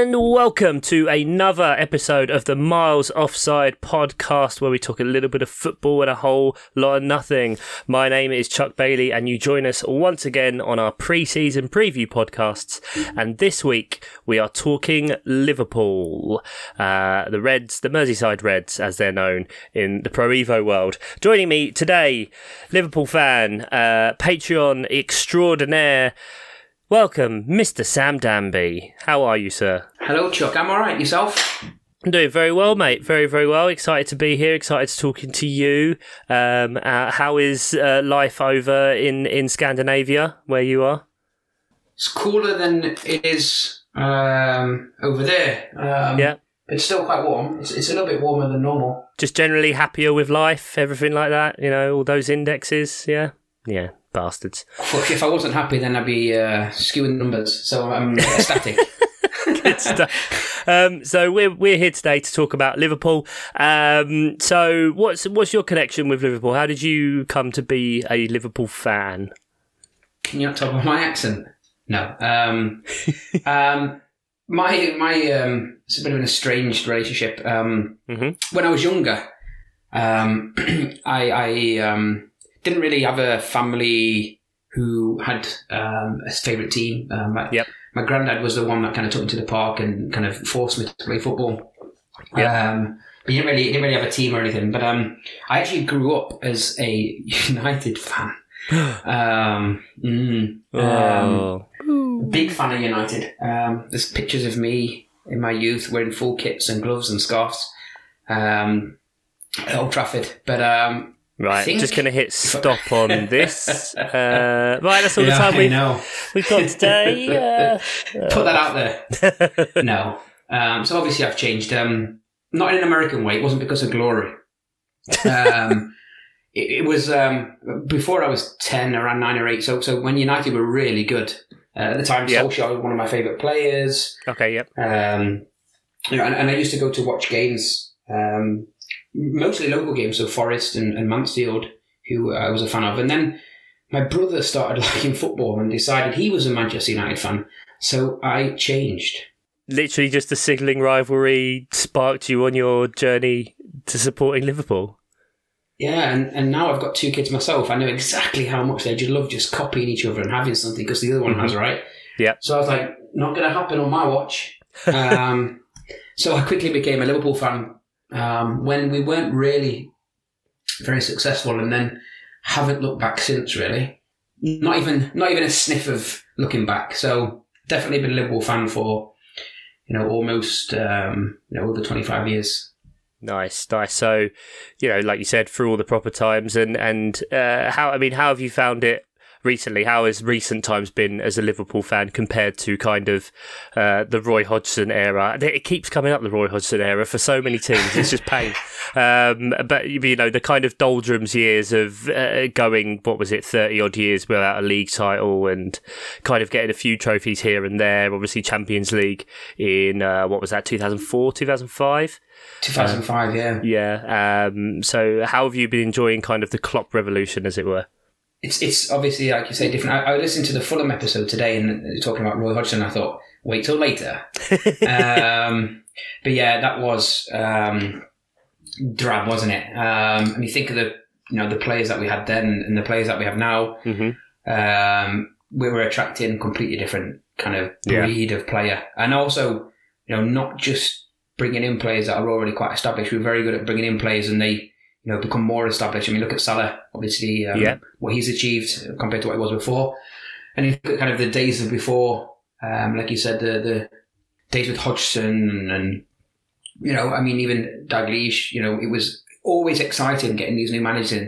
And welcome to another episode of the Miles Offside podcast, where we talk a little bit of football and a whole lot of nothing. My name is Chuck Bailey, and you join us once again on our pre season preview podcasts. And this week, we are talking Liverpool, uh, the Reds, the Merseyside Reds, as they're known in the Pro Evo world. Joining me today, Liverpool fan, uh, Patreon extraordinaire. Welcome, Mr. Sam Danby. How are you, sir? Hello, Chuck. I'm all right. Yourself? I'm doing very well, mate. Very, very well. Excited to be here. Excited to talking to you. Um, uh, how is uh, life over in, in Scandinavia, where you are? It's cooler than it is um, over there. Um, Yeah. It's still quite warm. It's, it's a little bit warmer than normal. Just generally happier with life, everything like that. You know, all those indexes. Yeah, yeah, bastards. Fuck, if I wasn't happy, then I'd be uh, skewing numbers. So I'm ecstatic. Good stuff. Um, so we're we're here today to talk about Liverpool. Um, so what's what's your connection with Liverpool? How did you come to be a Liverpool fan? Can you not tell by my accent? No. Um, um, my my um, it's a bit of an estranged relationship. Um, Mhm. When I was younger, um, I, I um, didn't really have a family who had um, a favourite team. Um, my, Yep. my granddad was the one that kind of took me to the park and kind of forced me to play football. Yep. Um, but he didn't really he didn't really have a team or anything. But um, I actually grew up as a United fan. um, mm, um, Oh, big fan of United. Um, there's pictures of me in my youth wearing full kits and gloves and scarves um, at Old Trafford. But um, right. think- Just going to hit stop on this. Uh, right, that's all the time we've know. we've got today. Uh, Put that out there. no. Um, so obviously I've changed. Um, not in an American way. It wasn't because of glory. Um, it, it was um, before I was ten, around nine or eight. So so when United were really good uh, at the time, Yep. Solskjaer was one of my favourite players. okay, yep. Um, you know, and, and I used to go to watch games, um, mostly local games, so Forest and, and Mansfield, who I was a fan of. And then my brother started liking football and decided he was a Manchester United fan. So I changed. Literally, just the signalling rivalry sparked you on your journey to supporting Liverpool. Yeah, and, and now I've got two kids myself. I know exactly how much they just love just copying each other and having something because the other one has, right? Yeah. So I was like, not going to happen on my watch. Um, so I quickly became a Liverpool fan um, when we weren't really very successful, and then haven't looked back since. Really, not even not even a sniff of looking back. So definitely been a Liverpool fan for you know almost um, you know over twenty five years. Nice, nice. So, you know, like you said, through all the proper times, and and uh, how I mean, how have you found it recently? How has recent times been as a Liverpool fan compared to kind of uh, the Roy Hodgson era? It keeps coming up the Roy Hodgson era for so many teams. It's just pain. Um, but you know, the kind of doldrums years of uh, going, what was it, thirty odd years without a league title, and kind of getting a few trophies here and there. Obviously, Champions League in uh, what was that, two thousand four, two thousand five. Two thousand five, yeah. Yeah. Um, so, how have you been enjoying kind of the Klopp revolution, as it were? It's it's obviously like you say different. I, I listened to the Fulham episode today and talking about Roy Hodgson. I thought, wait till later. um, but yeah, that was um, drab, wasn't it? Um, and you think of the you know the players that we had then and the players that we have now. hmm Um, we were attracting completely different kind of Yeah. breed of player, and also you know not just bringing in players that are already quite established. We're very good at bringing in players and they you know become more established. I mean, look at Salah, obviously, um, Yeah. what he's achieved compared to what he was before, and you look at kind of the days of before, um, like you said, the the days with Hodgson and, and you know, I mean, even Dalglish, you know, it was always exciting getting these new managers in,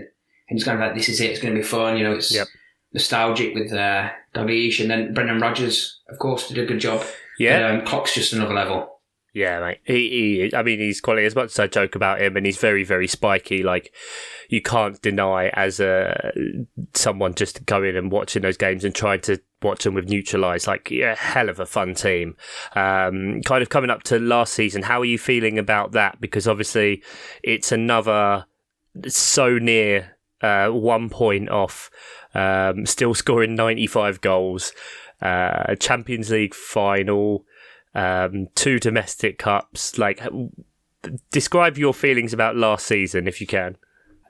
and it's kind of like this is it, it's going to be fun, you know, it's Yep. nostalgic with uh, Dalglish, and then Brendan Rodgers, of course, did a good job. Yeah. But, um, Klopp's just another level. Yeah, mate. He, he, I mean, he's quality. As much as I joke about him, and he's very, very spiky. Like you can't deny as a someone just going and watching those games and trying to watch them with neutralised. Like, yeah, hell of a fun team. Um, kind of coming up to last season. How are you feeling about that? Because obviously, it's another so near uh, one point off. Um, still scoring ninety five goals. Uh, Champions League final. Um, two domestic cups. Like, describe your feelings about last season if you can.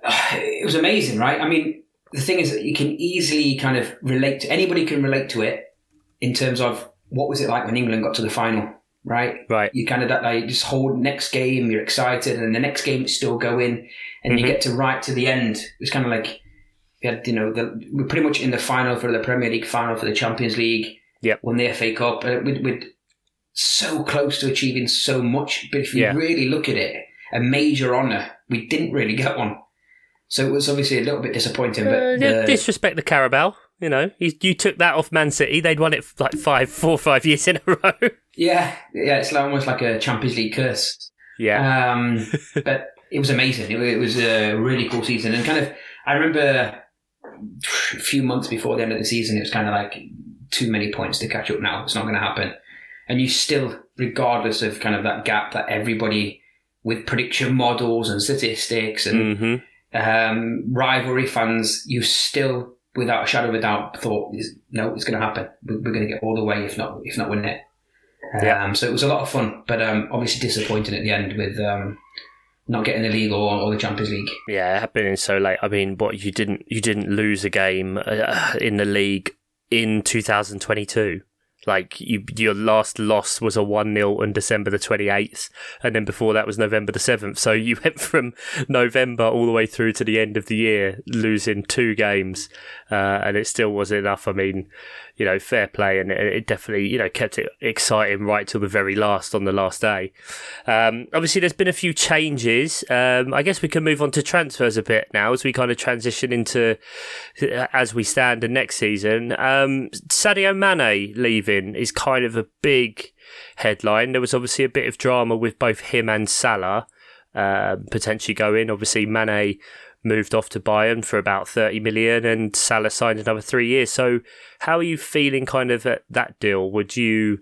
It was amazing, right? I mean, the thing is that you can easily kind of relate to anybody can relate to it in terms of what was it like when England got to the final, right? Right. You kind of that like just hold next game, you're excited, and the next game it's still going, and Mhm. you get to right to the end. It's kind of like we had, you know, the, we're pretty much in the final for the Premier League, final for the Champions League. Yep. Won the FA Cup. Uh, We'd, we'd so close to achieving so much, but if you Yeah. really look at it, a major honour, we didn't really get one. So it was obviously a little bit disappointing. But Uh, the- disrespect the Carabao. You know, you, you took that off Man City. They'd won it like five, four, five years in a row. yeah, yeah, it's like almost like a Champions League curse. yeah, Um, but it was amazing. It, it was a really cool season, and kind of I remember a few months before the end of the season, it was kind of like too many points to catch up. Now it's not going to happen, and you still, regardless of kind of that gap that everybody with prediction models and statistics and hmm um, rivalry fans, you still, without a shadow of a doubt, thought, no, it's going to happen. We're, we're going to get all the way, if not, if not win it. Yeah. Um, so it was a lot of fun, but um, obviously disappointing at the end with um, not getting the league or, or the Champions League. yeah, happening so late. I mean, what you didn't you didn't lose a game uh, in the league in 2022. Like you, your last loss was a one 0 on December the twenty eighth, and then before that was November the seventh. So you went from November all the way through to the end of the year, losing two games, uh, and it still wasn't enough. I mean, you know, fair play, and it, it definitely you know kept it exciting right till the very last on the last day. Um, obviously, there's been a few changes. Um, I guess we can move on to transfers a bit now as we kind of transition into uh, as we stand in next season. Um, Sadio Mane leaving is kind of a big headline. There was obviously a bit of drama with both him and Salah um, potentially going. Obviously, Mane moved off to Bayern for about 30 million and Salah signed another three years. So, how are you feeling kind of at that deal? Would you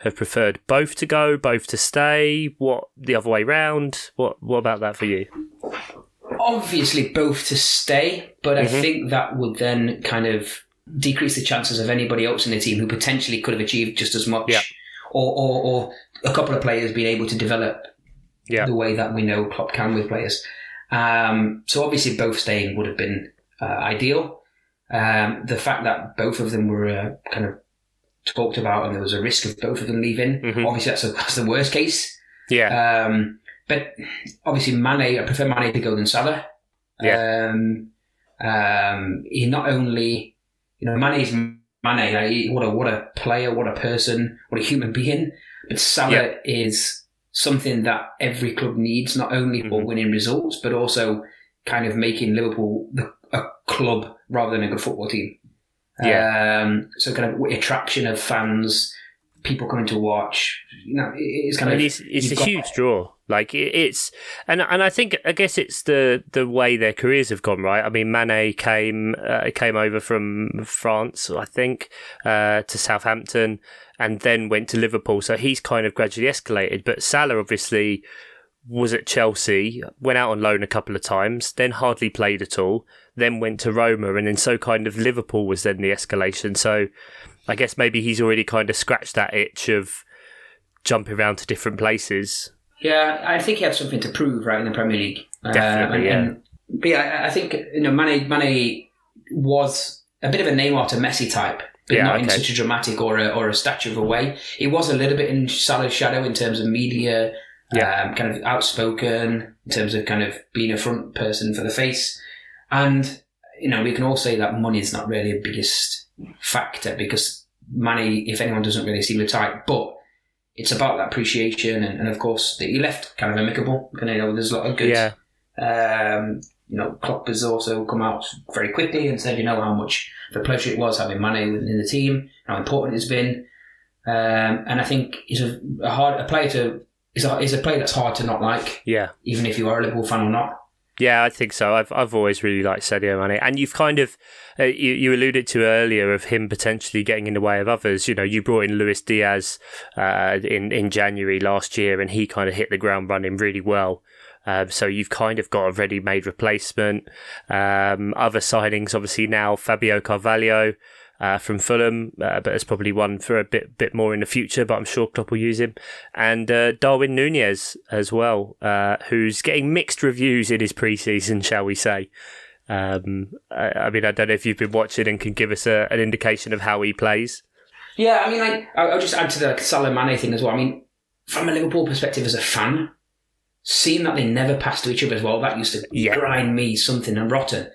have preferred both to go, both to stay? What the other way round? What what about that for you? Obviously, both to stay, but I Mhm. think that would then kind of decrease the chances of anybody else in the team who potentially could have achieved just as much, Yeah. or, or, or a couple of players being able to develop Yeah. the way that we know Klopp can with players. Um, so obviously, both staying would have been uh, ideal. Um, the fact that both of them were uh, kind of talked about, and there was a risk of both of them leaving. Mhm. Obviously, that's, a, that's the worst case. Yeah, Um, but obviously, Mane, I prefer Mane to go than Salah. Um, um, he not only, you know, Mane's Mane. Like, what a what a player, what a person, what a human being. But Salah Yeah. is something that every club needs, not only for Mhm. winning results, but also kind of making Liverpool the, a club rather than a good football team. Um, so kind of attraction of fans, people coming to watch. You know, it- it's kind I of it's, it's a got- huge draw. Like it, it's, and and I think I guess it's the the way their careers have gone. Right. I mean, Mane came uh, came over from France, I think, uh, to Southampton, and then went to Liverpool. So he's kind of gradually escalated. But Salah obviously was at Chelsea, went out on loan a couple of times, then hardly played at all, then went to Roma, and then so kind of Liverpool was then the escalation. So I guess maybe he's already kind of scratched that itch of jumping around to different places. Yeah, I think he had something to prove, right, in the Premier League. Uh, Definitely, and, and- but yeah, I- I think you know, Mane, Mane was a bit of a Neymar to Messi type, but Yeah, not in such a dramatic or a, or a statue of a way. He was a little bit in Salah's shadow in terms of media, um, kind of outspoken, in terms of kind of being a front person for the face. And, you know, we can all say that money is not really a biggest factor because money, if anyone doesn't really see the type, but it's about that appreciation and, and of course that he left kind of amicable. And you know, there's a lot of good Yeah, um, you know, Klopp has also come out very quickly and said, you know, how much of a pleasure it was having Mane in the team, how important it's been. Um, and I think he's a, a hard a player to is a, is a player that's hard to not like, yeah. even if you are a Liverpool fan or not. Yeah, I think so. I've I've always really liked Sadio Mane, and you've kind of uh, you you alluded to earlier of him potentially getting in the way of others. You know, you brought in Luis Diaz uh, in in January last year, and he kind of hit the ground running really well. Um, so you've kind of got a ready-made replacement. Um, other signings, obviously now Fabio Carvalho uh, from Fulham, uh, but there's probably one for a bit bit more in the future. But I'm sure Klopp will use him, and uh, Darwin Nunez as well, uh, who's getting mixed reviews in his preseason, shall we say? Um, I, I, mean, I don't know if you've been watching and can give us a, an indication of how he plays. Yeah, I mean, like, I'll just add to the Salah Mane thing as well. I mean, from a Liverpool perspective as a fan, seeing that they never passed to each other as well, that used to yeah. grind me something and rotten.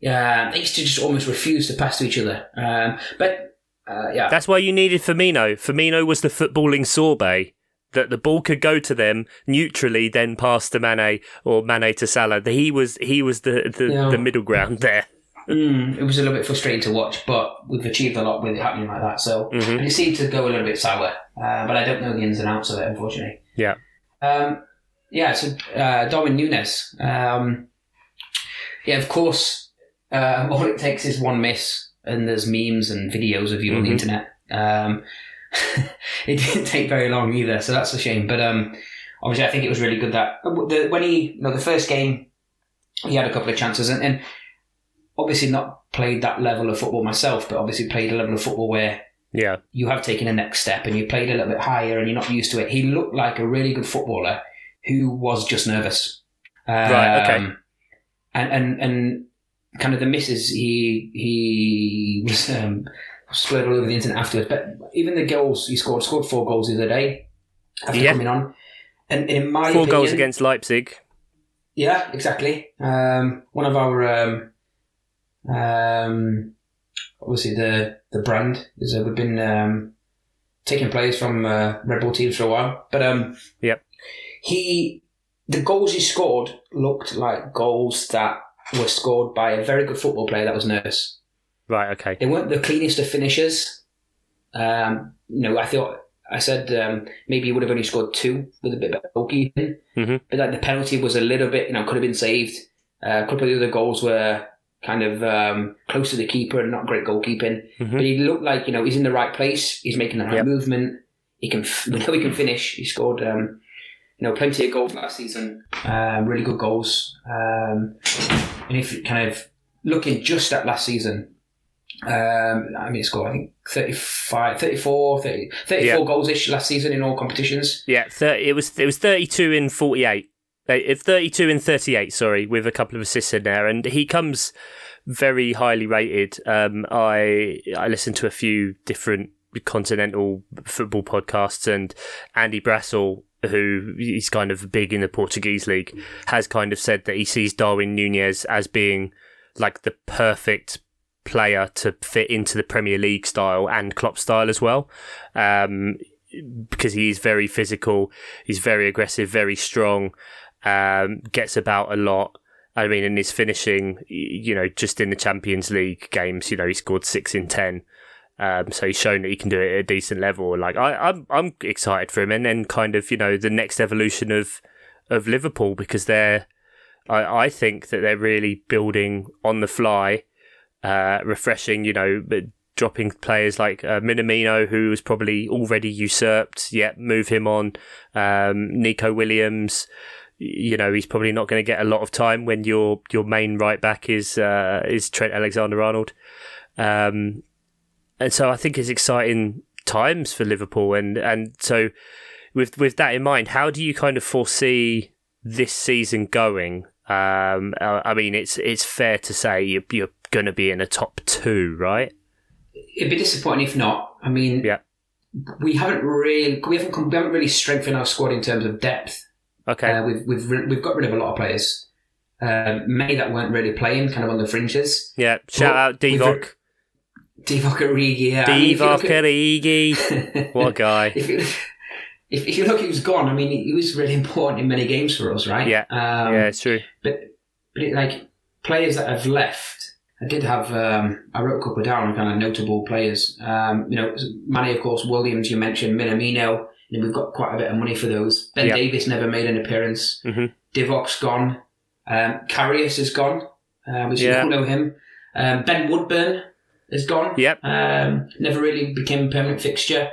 Yeah, they used to just almost refuse to pass to each other. Um, but uh, yeah, that's why you needed Firmino. Firmino was the footballing sorbet that the ball could go to them neutrally, then pass to Mane or Mane to Salah. He was he was the the, yeah. the middle ground there. Mm, it was a little bit frustrating to watch, but we've achieved a lot with it happening like that. So mm-hmm. and it seemed to go a little bit sour, uh, but I don't know the ins and outs of it, unfortunately. Yeah. Um, yeah. So uh, Darwin Nunez. Um, yeah, of course. Uh, all it takes is one miss, and there's memes and videos of you mm-hmm. on the mm-hmm. internet. Um, it didn't take very long either, so that's a shame. But um, obviously, I think it was really good that the, when he, you know, the first game, he had a couple of chances, and, and obviously not played that level of football myself, but obviously played a level of football where yeah you have taken a next step and you played a little bit higher and you're not used to it. He looked like a really good footballer who was just nervous. Um, right. Okay. Um, and and and kind of the misses he he was um, spread all over the internet afterwards. But even the goals he scored, scored four goals the other day after yeah. coming on. And in my four opinion, goals against Leipzig. Yeah, exactly. Um, one of our um, um, obviously the the brand is uh, we've been um, taking players from uh, Red Bull teams for a while, but um, yep. He the goals he scored looked like goals that were scored by a very good football player that was nervous. Right. Okay. They weren't the cleanest of finishers. Um, you know, I thought I said um, maybe he would have only scored two with a bit of goalkeeping, mm-hmm. but like the penalty was a little bit, you know, could have been saved. Uh, a couple of the other goals were kind of um, close to the keeper and not great goalkeeping. Mm-hmm. But he looked like you know he's in the right place. He's making the right yep. movement. He can we know he can finish. He scored um, you know plenty of goals last season. Um, really good goals. Um, and if kind of looking just at last season. Um, I mean, he scored, I think, 35, 34, 30, 34 yep. goals ish last season in all competitions. Yeah, 30, it was it was 32 in 48. Uh, 32 and 38, sorry, with a couple of assists in there. And he comes very highly rated. Um, I I listened to a few different continental football podcasts, and Andy Brassell, who is kind of big in the Portuguese league, has kind of said that he sees Darwin Nunez as being like the perfect player to fit into the Premier League style and Klopp style as well. Um, because is very physical, he's very aggressive, very strong um, gets about a lot. I mean, in his finishing, you know, just in the Champions League games, you know, he scored six in ten. Um, so he's shown that he can do it at a decent level. Like I, I'm, I'm excited for him, and then kind of, you know, the next evolution of of Liverpool because they're, I, I think that they're really building on the fly, uh, refreshing. You know, dropping players like uh, Minamino, who was probably already usurped. Yet move him on. Um, Neco Williams you know he's probably not going to get a lot of time when your your main right back is uh, is Trent Alexander Arnold, um, and so I think it's exciting times for Liverpool, and and so with with that in mind, how do you kind of foresee this season going? Um, I mean, it's it's fair to say you're, you're going to be in a top two, right? It'd be disappointing if not. I mean, yeah. we haven't really we haven't we haven't really strengthened our squad in terms of depth. Okay. Uh, we've we've we've got rid of a lot of players. Um, many that weren't really playing, kind of on the fringes. Yeah. Shout out Divock. Divock Origi. Yeah. Divock Origi. what a guy. If you, if, if you look, he was gone. I mean, he was really important in many games for us, right? Yeah. Um, yeah, it's true. But but it, like players that have left. I did have um, I wrote a couple down kind of notable players. Um, you know, Mane, of course, Williams. You mentioned Minamino and we've got quite a bit of money for those. Ben yep. Davies never made an appearance. Mm-hmm. Divock's gone. Um, Karius is gone, uh, which yeah. you don't know him. Um, ben Woodburn is gone. Yep. Um, never really became a permanent fixture.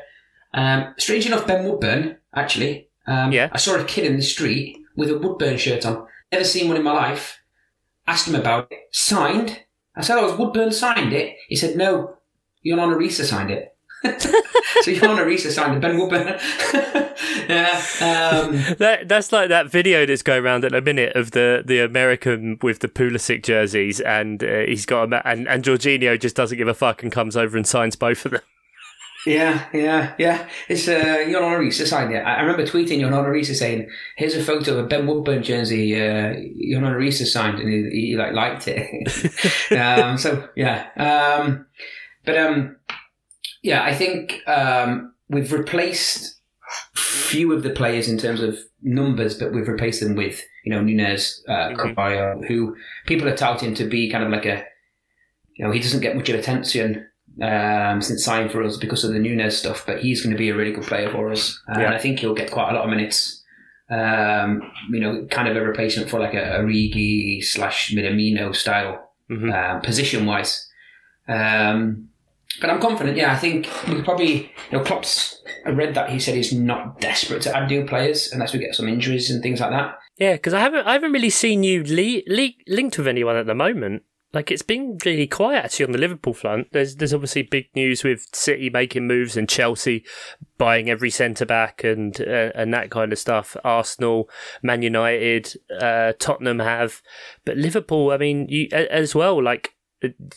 Um, strange enough, Ben Woodburn, actually. Um, yeah. I saw a kid in the street with a Woodburn shirt on. Never seen one in my life. Asked him about it. Signed. I said, "Oh, was Woodburn signed it?" He said, "No, Riise signed it. so you Jon Arne Riise signed it. Ben Woodburn. yeah. Um, That that's like that video that's going around at a minute of the, the American with the Pulisic jerseys, and uh, he's got a and and Jorginho just doesn't give a fuck and comes over and signs both of them. yeah, yeah, yeah. It's uh, Jon Riise signed it. I remember tweeting Jon Riise saying, "Here's a photo of a Ben Woodburn jersey. Uh, Jon Riise signed, and he, he like liked it." um, so yeah, um, but um, yeah, I think um, we've replaced few of the players in terms of numbers, but we've replaced them with you know Nunez, uh, Mhm. Who people are touting to be kind of like a you know he doesn't get much of attention um, since signing for us because of the Nunez stuff, but he's going to be a really good player for us, and Yeah. I think he'll get quite a lot of minutes. Um, you know, kind of a replacement for like a Origi slash Minamino style Mhm. um, position wise. Um, but I'm confident. Yeah, I think we could probably. You know, Klopp's. I read that he said he's not desperate to add new players unless we get some injuries and things like that. Yeah, because I haven't I haven't really seen you le- le- linked with anyone at the moment. Like it's been really quiet actually on the Liverpool front. There's there's obviously big news with City making moves and Chelsea buying every centre back and uh, and that kind of stuff. Arsenal, Man United, uh, Tottenham have, but Liverpool. I mean, you as well. Like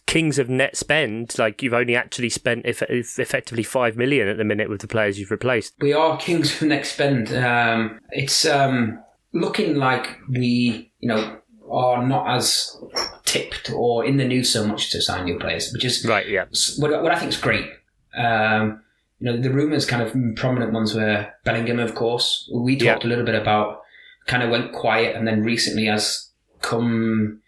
kings of net spend. Like you've only actually spent eff- eff- effectively five million at the minute with the players you've replaced. We are kings of net spend. Um, it's um, looking like we, you know, are not as tipped or in the news so much to sign new players, which is Right. Yeah. what, what I think is great. Um, you know, the rumours, kind of prominent ones were Bellingham, of course. We Yeah. talked a little bit about, kind of went quiet, and then recently has come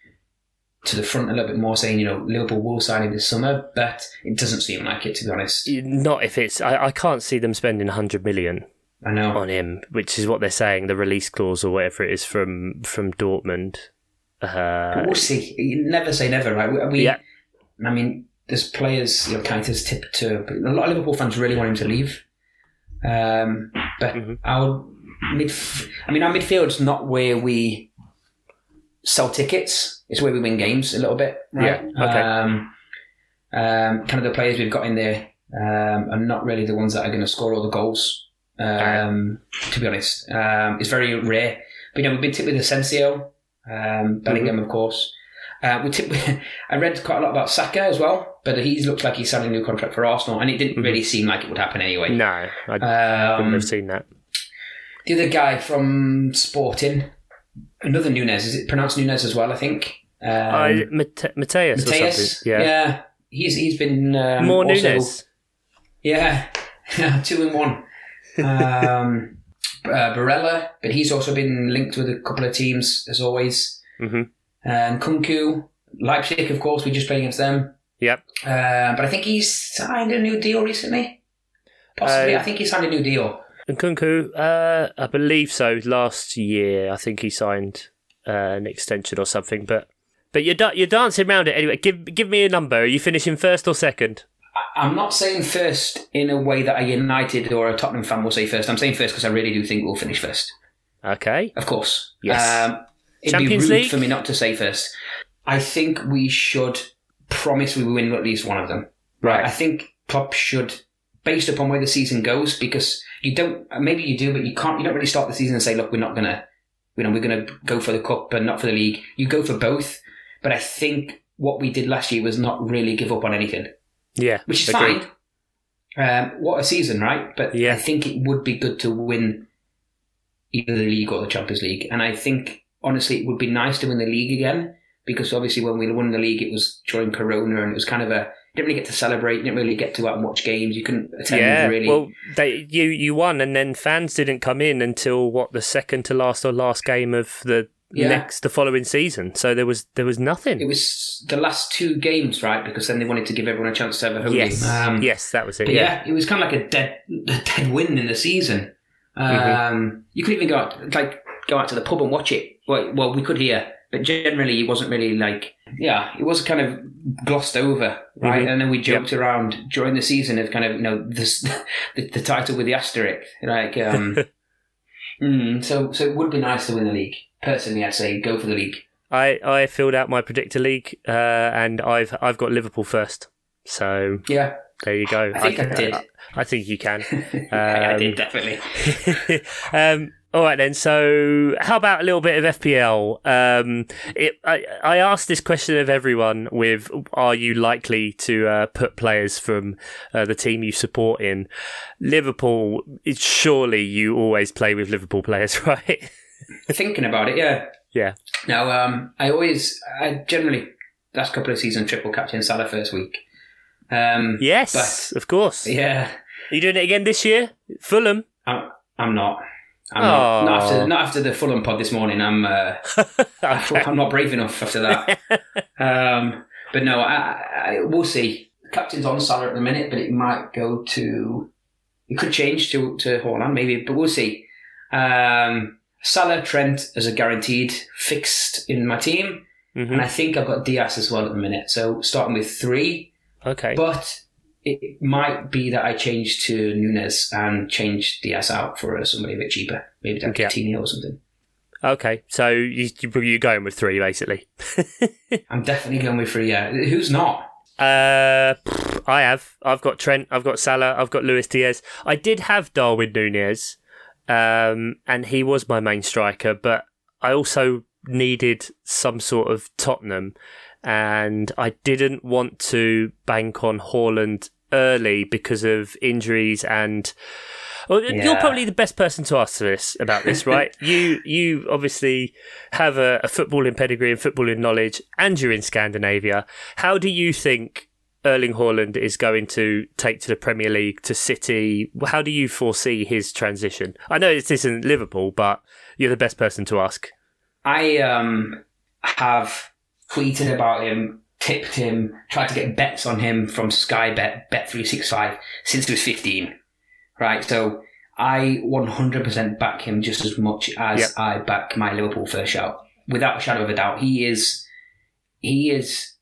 to the front a little bit more, saying, you know, Liverpool will sign him this summer, but it doesn't seem like it, to be honest. Not if it's. I, I can't see them spending hundred million I know. on him, which is what they're saying, the release clause or whatever it is from from Dortmund. Uh, But we'll see. You never say never, right? We, Yeah. I mean, there's players, you know, kind of tipped to. A lot of Liverpool fans really want him to leave. Um, but Mhm. our mid, I mean, our midfield's not where we sell tickets. It's where we win games a little bit, right? Yeah, okay. Um, um, kind of the players we've got in there um, are not really the ones that are going to score all the goals. Um, to be honest, um, it's very rare. But you know, we've been tipped with Asensio, um, Bellingham, of course. Uh, we tip, I read quite a lot about Saka as well, but he looks like he's signing a new contract for Arsenal, and it didn't really seem like it would happen anyway. no, I wouldn't Um, have seen that. the other guy from Sporting, another Nunez, is it pronounced Nunez as well? I think. Um, I, Mate- Matheus Matheus, something. Yeah. he's he's been um, More also- Nunes. Yeah, two in one. Um, uh, Barella, but he's also been linked with a couple of teams as always. hmm And Kunku, Leipzig, of course, we just played against them. Yep. Uh, but I think he's signed a new deal recently. Possibly, Uh, I think he signed a new deal. And Kunku, uh, I believe so. Last year, I think he signed uh, an extension or something. But but you're da- you're dancing around it anyway. Give give me a number. Are you finishing first or second? I'm not saying first in a way that a United or a Tottenham fan will say first. I'm saying first because I really do think we'll finish first. Okay. Of course. Yes. Um, it'd Champions be rude League? for me not to say first. I think we should promise we will win at least one of them. Right. I think Klopp should, based upon where the season goes, because you don't. Maybe you do, but you can't. You don't really start the season and say, "Look, we're not gonna, you know, we're gonna go for the cup and not for the league." You go for both. But I think what we did last year was not really give up on anything, Yeah. which is agreed. fine. Um, what a season, right? But Yeah. I think it would be good to win either the league or the Champions League. And I think, honestly, it would be nice to win the league again because obviously when we won the league, it was during Corona and it was kind of a, didn't really get to celebrate, you didn't really get to go out and watch games, you couldn't attend Yeah. really. Well, they you you won, and then fans didn't come in until what the second to last or last game of the Yeah. next the following season. So there was there was nothing. it was the last two games, right? Because then they wanted to give everyone a chance to have a home yes. game. Um, yes, that was it. Yeah. yeah. it was kind of like a dead, a dead win in the season. Um, Mm-hmm. You couldn't even go out, like go out to the pub and watch it. Well, well, we could hear, but generally it wasn't really like. Yeah, it was kind of glossed over, right? Mhm. And then we joked around during the season of kind of you know this the, the title with the asterisk, like. Um, mm, so, so it would be nice to win the league. Personally, I'd say go for the league. I I filled out my predictor league, uh, and I've I've got Liverpool first. So Yeah, There you go. I think I, did. I, I think you can. I Um, did definitely. um, all right then. So, how about a little bit of FPL? Um, it, I, I asked this question of everyone: with Are you likely to uh, put players from uh, the team you support in Liverpool? It's surely you always play with Liverpool players, right? Thinking about it, yeah. yeah. Now, um, I always, I generally last couple of seasons triple captain Salah first week. Um, Yes, of course. yeah, Are you doing it again this year? Fulham. I'm, I'm not. I'm Oh. not, not after not after the Fulham pod this morning. I'm uh, Okay. I'm not brave enough after that. um, but no, I, I, we'll see. Captain's on Salah at the minute, but it might go to. It could change to to Haaland maybe, but we'll see. Um, Salah, Trent as a guaranteed fixed in my team, Mhm. and I think I've got Diaz as well at the minute. So starting with three, Okay. but it might be that I change to Nunez and change Diaz out for uh, somebody a bit cheaper, maybe like Yeah. Coutinho or something. Okay. So you, you- you're going with three, basically. I'm definitely going with three. Yeah, who's not? Uh, I have. I've got Trent. I've got Salah. I've got Luis Diaz. I did have Darwin Nunez, um, and he was my main striker. But I also needed some sort of Tottenham, and I didn't want to bank on Haaland early because of injuries and. Well, you're probably the best person to ask this about this, right? you you obviously have a, a footballing pedigree and footballing knowledge, and you're in Scandinavia. How do you think Erling Haaland is going to take to the Premier League, to City? How do you foresee his transition? I know this isn't Liverpool, but you're the best person to ask. I um, have tweeted about him, tipped him, tried to get bets on him from Sky Bet, Bet three six five since he was fifteen. Right, so I one hundred percent back him just as much as Yep. I back my Liverpool first shout, without a shadow of a doubt. He is, he is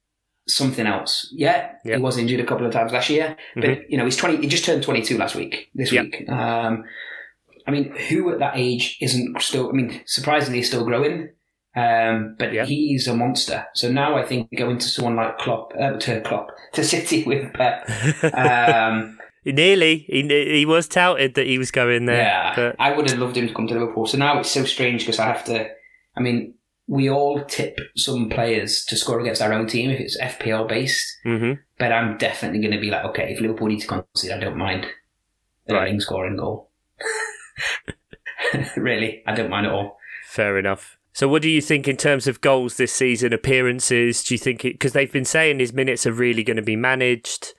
something else. Yeah, Yep. he was injured a couple of times last year, but you know he's twenty. He just turned twenty two last week. This Yep. week. Um, I mean, who at that age isn't still? I mean, surprisingly, still growing. Um, but Yeah. he's a monster. So now I think going to someone like Klopp, uh, to Klopp, to City with Pep. Um, Nearly, he, he was touted that he was going there. yeah, but I would have loved him to come to Liverpool. So now it's so strange because I have to. I mean, we all tip some players to score against our own team if it's FPL based. mhm. But I'm definitely going to be like, okay, if Liverpool need to concede, I don't mind Right. Scoring goal. really, I don't mind at all. Fair enough. So, what do you think in terms of goals this season, appearances? Do you think it because they've been saying his minutes are really going to be managed?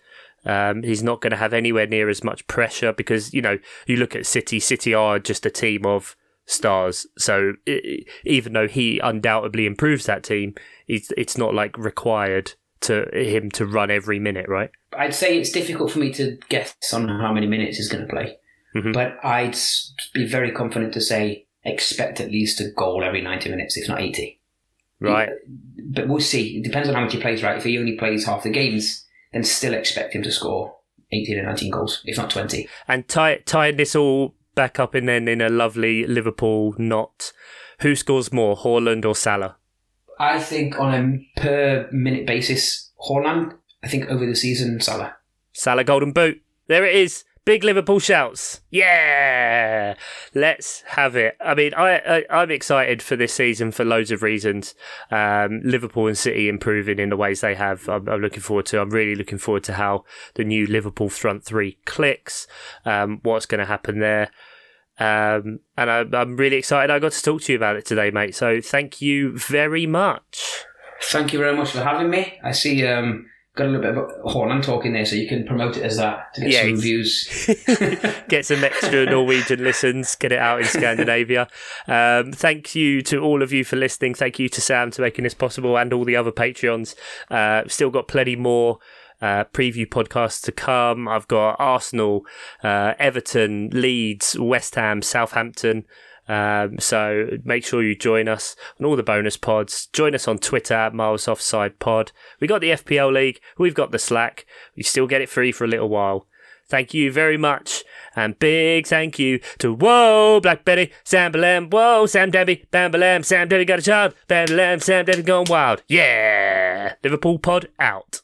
Um, he's not going to have anywhere near as much pressure because you know you look at City. City are just a team of stars. So i i- even though he undoubtedly improves that team, it's it's not like required to him to run every minute, right? I'd say it's difficult for me to guess on how many minutes he's going to play, Mhm. but I'd be very confident to say expect at least a goal every 90 minutes, if not 80. Right. But we'll see. It depends on how much he plays, right? If he only plays half the games, then still expect him to score 18 or 19 goals, if not 20. And tie, tying this all back up and then in a lovely Liverpool knot, who scores more, Haaland or Salah? I think on a per minute basis, Haaland, I think over the season, Salah. Salah Golden Boot. There it is. Big Liverpool shouts. Yeah. Let's have it. I mean, I, I I'm excited for this season for loads of reasons. Um, Liverpool and City improving in the ways they have. I'm, I'm looking forward to. I'm really looking forward to how the new Liverpool front three clicks. Um, what's going to happen there. Um, and I, I'm really excited. I got to talk to you about it today, mate. So thank you very much. Thank you very much for having me. I see um, got a little bit of Haaland talking there, so you can promote it as that to get Yeah, some reviews. get some extra Norwegian listens, get it out in Scandinavia. Um, thank you to all of you for listening. Thank you to Sam for making this possible and all the other Patreons. Uh, still got plenty more. Uh, preview podcasts to come. I've got Arsenal, uh, Everton, Leeds, West Ham, Southampton. Um, so make sure you join us on all the bonus pods. Join us on Twitter Miles Offside Pod. We got the FPL League. We've got the Slack. You still get it free for a little while. Thank you very much. And big thank you to Whoa, Black Betty, Sam Balam, Whoa, Sam Debbie, Bam Balam, Sam Debbie got a child, Bam Balam, Sam Debbie gone wild. Yeah! Liverpool pod out.